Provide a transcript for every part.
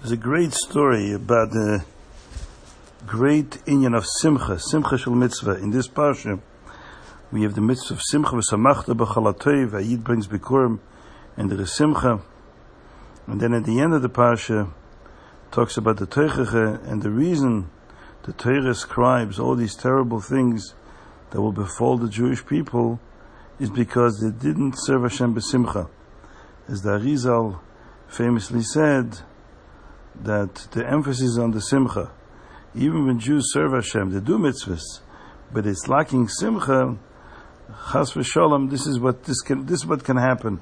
There's a great story about the great inyan of Simcha, Simcha Shel Mitzvah. In this parsha, we have the mitzvah of Simcha v'samachta b'chalatoi, v'ayid brings bikurim, and there is Simcha. And then at the end of the parsha, talks about the Teichache, and the reason the Torah scribes all these terrible things that will befall the Jewish people is because they didn't serve Hashem b'simcha. As the Arizal famously said, that the emphasis on the simcha. Even when Jews serve Hashem, they do mitzvahs, but it's lacking simcha. Chas v'shalom. This is what this can. This is what can happen.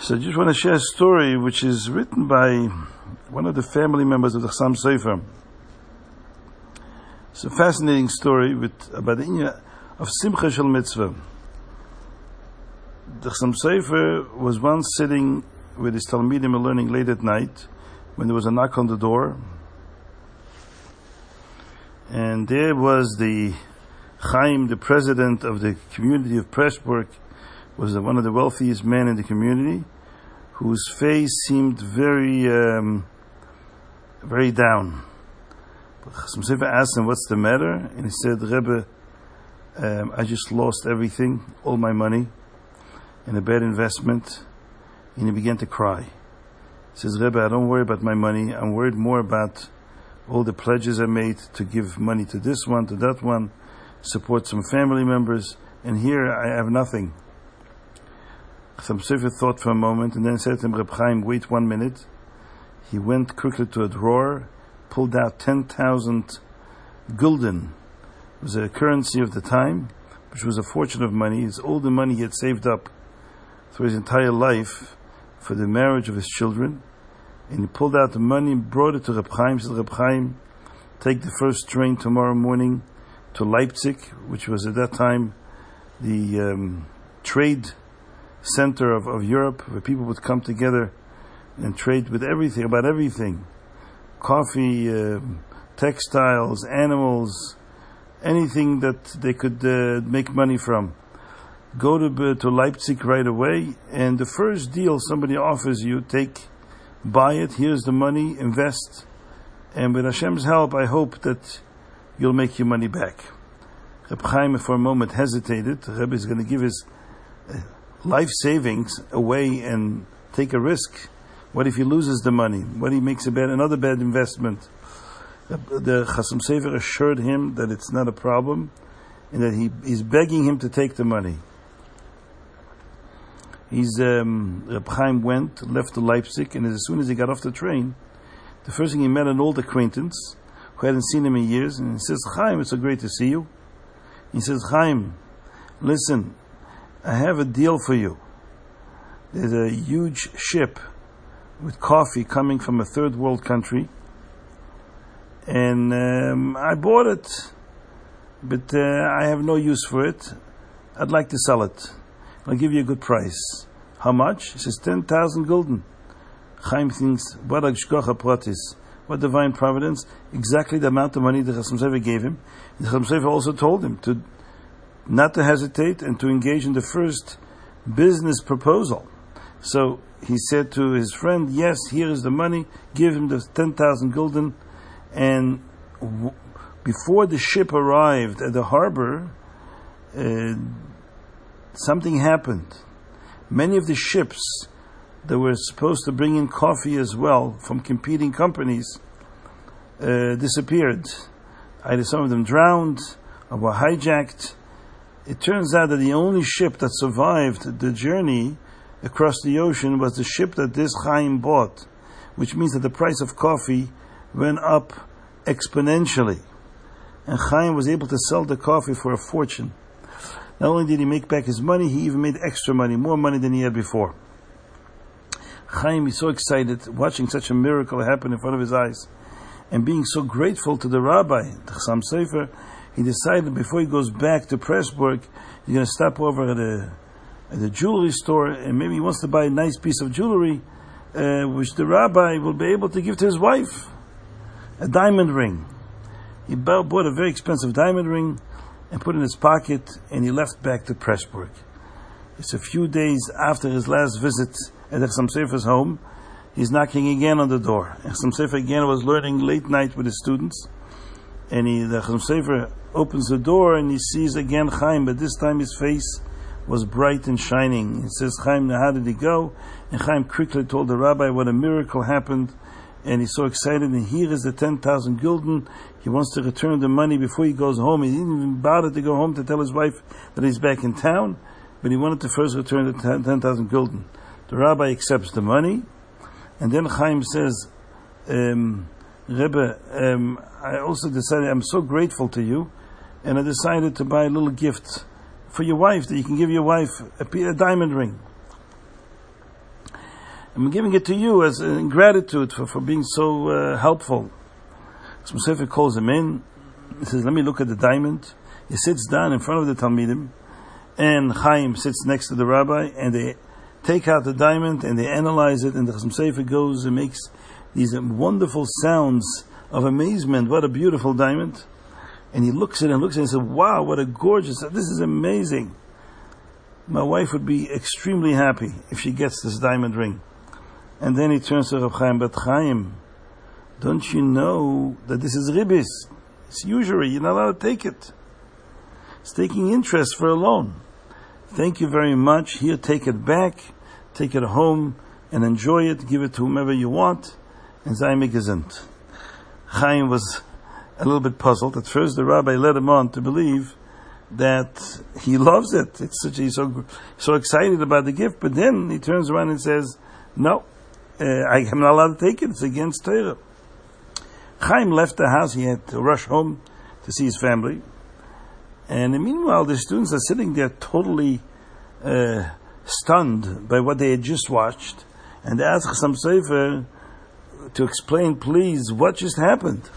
So I just want to share a story which is written by one of the family members of the Chassam Sofer. It's a fascinating story with about the Inya of Simcha Shel Mitzvah. The Chassam Sofer was once sitting with his Talmidim and learning late at night when there was a knock on the door. And there was the Chaim, the president of the community of Pressburg, was one of the wealthiest men in the community, whose face seemed very, um, very down. Chassam Sofer asked him, what's the matter? And he said, Rebbe, um, I just lost everything, all my money, in a bad investment and he began to cry. He says, Rebbe, I don't worry about my money. I'm worried more about all the pledges I made to give money to this one, to that one, support some family members, and here I have nothing. Chassam Sofer thought for a moment and then said to him, Reb Chaim, wait one minute. He went quickly to a drawer, pulled out 10,000 gulden. It was a currency of the time, which was a fortune of money. It's all the money he had saved up through his entire life for the marriage of his children. And he pulled out the money and brought it to Reb Chaim. Said, Reb Chaim, take the first train tomorrow morning to Leipzig, which was at that time the um, trade center of, of Europe, where people would come together and trade with everything, about everything. Coffee, uh, textiles, animals, anything that they could uh, make money from go to, to Leipzig right away, and the first deal somebody offers you, take, buy it, here's the money, invest, and with Hashem's help, I hope that you'll make your money back. Reb Chaim for a moment hesitated. Reb is going to give his uh, life savings away and take a risk. What if he loses the money? What if he makes a bad, another bad investment? The Chassam Sofer assured him that it's not a problem and that he is begging him to take the money. He's um, Reb Chaim went, left to Leipzig, and as soon as he got off the train, the first thing he met an old acquaintance who hadn't seen him in years, and he says, Chaim, it's so great to see you. He says, Chaim, listen, I have a deal for you. There's a huge ship with coffee coming from a third world country, and um, I bought it, but uh, I have no use for it. I'd like to sell it. I'll give you a good price. How much? He says 10,000 gulden. Chaim thinks, what. What divine providence. Exactly the amount of money the Chassam Sofer gave him. The Chassam Sofer also told him to not to hesitate and to engage in the first business proposal. So he said to his friend, yes, here is the money, give him the 10,000 gulden. And w- before the ship arrived at the harbor, uh, something happened. Many of the ships that were supposed to bring in coffee as well from competing companies uh, disappeared. Either some of them drowned or were hijacked. It turns out that the only ship that survived the journey across the ocean was the ship that this Chaim bought, which means that the price of coffee went up exponentially. And Chaim was able to sell the coffee for a fortune. Not only did he make back his money, he even made extra money, more money than he had before. Chaim is so excited watching such a miracle happen in front of his eyes and being so grateful to the rabbi, the Chassam Sofer, he decided before he goes back to Pressburg, he's going to stop over at a, at a jewelry store and maybe he wants to buy a nice piece of jewelry uh, which the rabbi will be able to give to his wife. A diamond ring. He bought a very expensive diamond ring and put in his pocket, and he left back to Pressburg. It's a few days after his last visit at Chassam Sofer's home. he's knocking again on the door. Chassam Sofer again was learning late night with his students, and he, the Chassam Sofer opens the door and he sees again Chaim, but this time his face was bright and shining. He says, Chaim, now how did he go? And Chaim quickly told the rabbi what a miracle happened, and he's so excited. And here is the 10,000 gulden. He wants to return the money before he goes home. He didn't even bother to go home to tell his wife that he's back in town, but he wanted to first return the 10,000 gulden. The rabbi accepts the money, and then Chaim says, um, Rebbe, um, I also decided I'm so grateful to you, and I decided to buy a little gift for your wife that you can give your wife a, a diamond ring. I'm giving it to you as in gratitude for, for being so uh, helpful. Chassam calls him in. He says, "Let me look at the diamond." He sits down in front of the Talmidim, and Chaim sits next to the rabbi, and they take out the diamond and they analyze it, and the Chassam Sofer goes and makes these wonderful sounds of amazement. What a beautiful diamond! And he looks at it and looks at it and says, "Wow, what a gorgeous! This is amazing." My wife would be extremely happy if she gets this diamond ring. And then he turns to Rav Chaim, but Chaim, don't you know that this is ribis? It's usury, you're not allowed to take it. It's taking interest for a loan. Thank you very much. Here, take it back, take it home, and enjoy it. Give it to whomever you want. And Zayme gesund. Chaim was a little bit puzzled. At first, the rabbi led him on to believe that he loves it. It's such, he's so, so excited about the gift. But then he turns around and says, no, uh, I am not allowed to take it. It's against Torah. Chaim left the house. He had to rush home to see his family. And meanwhile, the students are sitting there totally uh, stunned by what they had just watched. And they ask Chassam Sofer to explain, please, what just happened.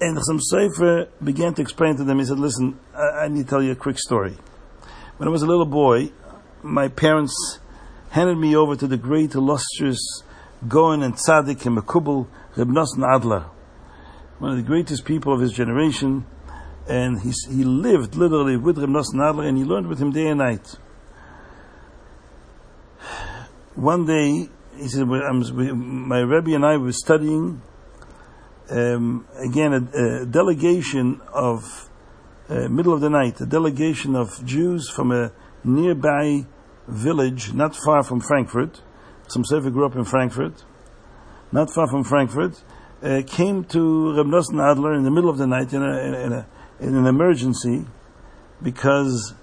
And Chassam Sofer began to explain to them. He said, listen, I, I need to tell you a quick story. When I was a little boy, my parents handed me over to the great, illustrious Goen and Tzaddik and Makubal Reb Nosson Adler, one of the greatest people of his generation, and he, he lived literally with Reb Nosson Adler, and he learned with him day and night. One day, he said, my Rebbe and I were studying, um, again, a, a, delegation of, uh, middle of the night, a delegation of Jews from a nearby village not far from Frankfurt. Chassam Sofer grew up in Frankfurt, not far from Frankfurt. Uh, came to Reb Nosson Adler in the middle of the night in, a, in, a, in an emergency because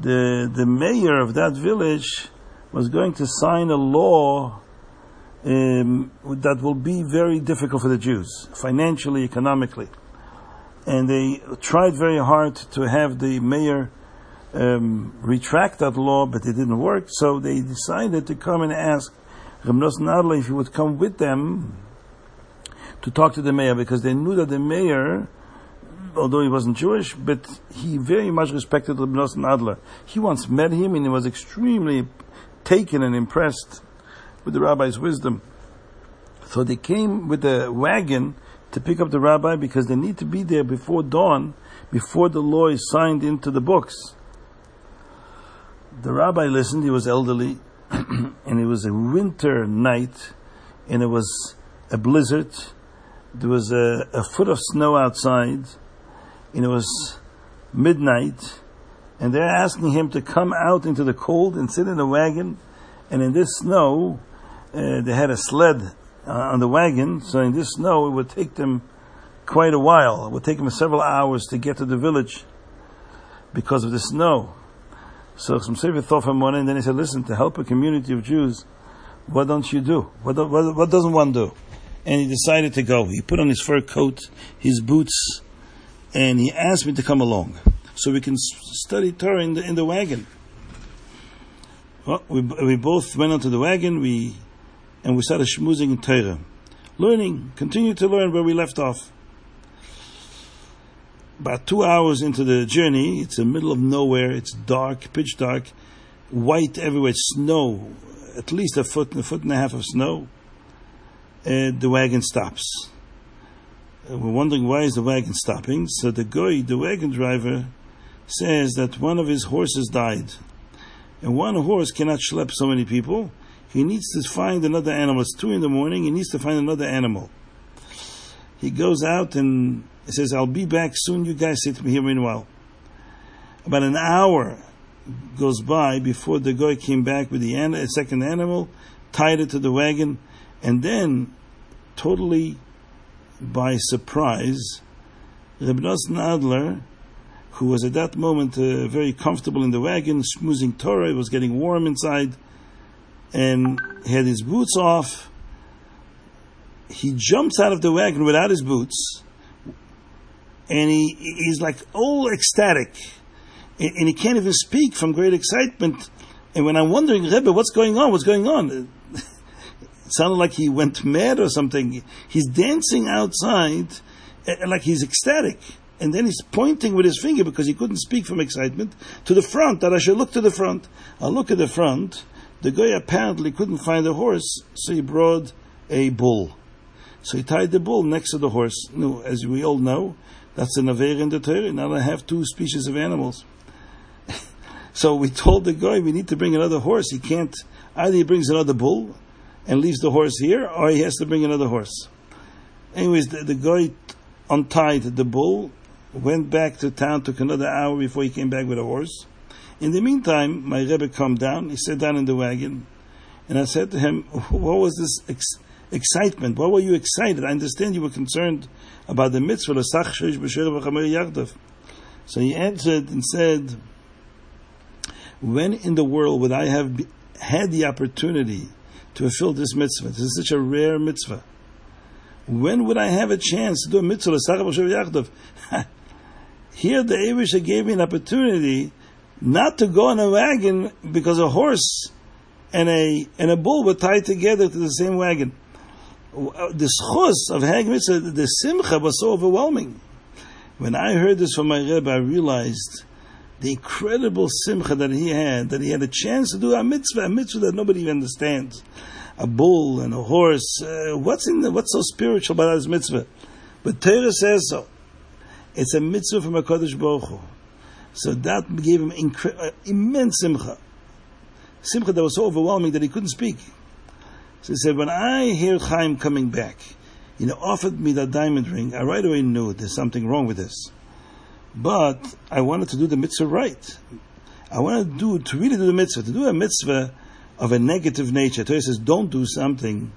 the the mayor of that village was going to sign a law um, that will be very difficult for the Jews, financially, economically. And they tried very hard to have the mayor um, retract that law, but it didn't work. So they decided to come and ask Ramnos Adler if he would come with them to talk to the mayor because they knew that the mayor, although he wasn't Jewish, but he very much respected Ramnos Adler. He once met him and he was extremely taken and impressed with the rabbi's wisdom. So they came with a wagon to pick up the rabbi because they need to be there before dawn, before the law is signed into the books. The rabbi listened, he was elderly, and it was a winter night, and it was a blizzard. There was a, a foot of snow outside, and it was midnight, and they're asking him to come out into the cold and sit in a wagon, and in this snow, uh, they had a sled uh, on the wagon, so in this snow, it would take them quite a while. It would take them several hours to get to the village because of the snow. So Chassam Sofer thought for a moment, and then he said, listen, to help a community of Jews, what don't you do? What, what, what doesn't one do? And he decided to go. He put on his fur coat, his boots, and he asked me to come along so we can study Torah in the, in the wagon. Well, we, we both went onto the wagon, we, and we started schmoozing in Torah. Learning, continue to learn where we left off about two hours into the journey, it's the middle of nowhere, it's dark, pitch dark, white everywhere, snow, at least a foot, a foot and a half of snow, and the wagon stops. Uh, we're wondering why is the wagon stopping. So the guy, the wagon driver, says that one of his horses died. And one horse cannot schlep so many people, he needs to find another animal. It's two in the morning. He needs to find another animal. He goes out and he says, "I'll be back soon. You guys sit here meanwhile." About an hour goes by before the guy came back with the an- second animal, tied it to the wagon, and then, totally by surprise, Reb Nosson Adler, who was at that moment uh, very comfortable in the wagon, schmoozing Torah, it was getting warm inside, and he had his boots off. He jumps out of the wagon without his boots, and he, he's like all ecstatic and he can't even speak from great excitement. And when I'm wondering, Rebbe, what's going on? What's going on? it sounded like he went mad or something. He's dancing outside eh, like he's ecstatic. And then he's pointing with his finger because he couldn't speak from excitement to the front, that I should look to the front. I look at the front. The guy apparently couldn't find a horse, so he brought a bull. So he tied the bull next to the horse. No, as we all know, that's an aver in the Torah. Now I have two species of animals. So we told the guy we need to bring another horse. He can't, either he brings another bull and leaves the horse here, or he has to bring another horse. Anyways, the, the guy untied the bull, went back to town, took another hour before he came back with a horse. In the meantime, my Rebbe calmed down. He sat down in the wagon, and I said to him, What was this ex- excitement? Why were you excited? I understand you were concerned about the mitzvah. So he answered and said, when in the world would I have had the opportunity to fulfill this mitzvah? This is such a rare mitzvah. When would I have a chance to do a mitzvah? Here the Aibishter gave me an opportunity not to go on a wagon because a horse and a and a bull were tied together to the same wagon. The schus of Hag Mitzvah, the simcha was so overwhelming. When I heard this from my Rebbe, I realized the incredible simcha that he had, that he had a chance to do a mitzvah, a mitzvah that nobody even understands. A bull and a horse. Uh, what's in the, what's so spiritual about this mitzvah? But Torah says so. It's a mitzvah from a Kodesh Baruch Hu. So that gave him incre- uh, immense simcha. Simcha that was so overwhelming that he couldn't speak. So he said, when I hear Chaim coming back, you know, offered me that diamond ring, I right away knew there's something wrong with this. But I wanted to do the mitzvah right. I wanted to do to really do the mitzvah, to do a mitzvah of a negative nature. Torah says, don't do something.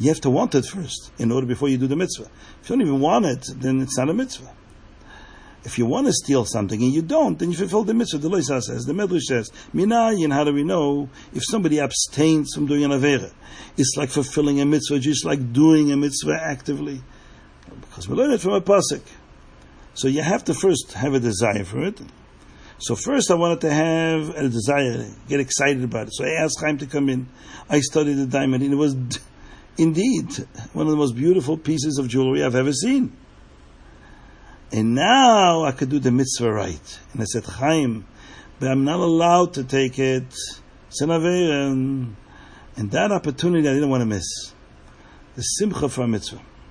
You have to want it first in order before you do the mitzvah. If you don't even want it, then it's not a mitzvah. If you want to steal something and you don't, then you fulfill the mitzvah. The Loisa says, the Medrash says, Minayin, how do we know if somebody abstains from doing an Avera? It's like fulfilling a mitzvah, just like doing a mitzvah actively. Because we learn it from a pasuk. So you have to first have a desire for it. So first I wanted to have a desire, get excited about it. So I asked Chaim to come in. I studied the diamond and it was indeed one of the most beautiful pieces of jewelry I've ever seen. And now I could do the mitzvah right. And I said, Chaim, but I'm not allowed to take it. And that opportunity I didn't want to miss. The simcha for a mitzvah.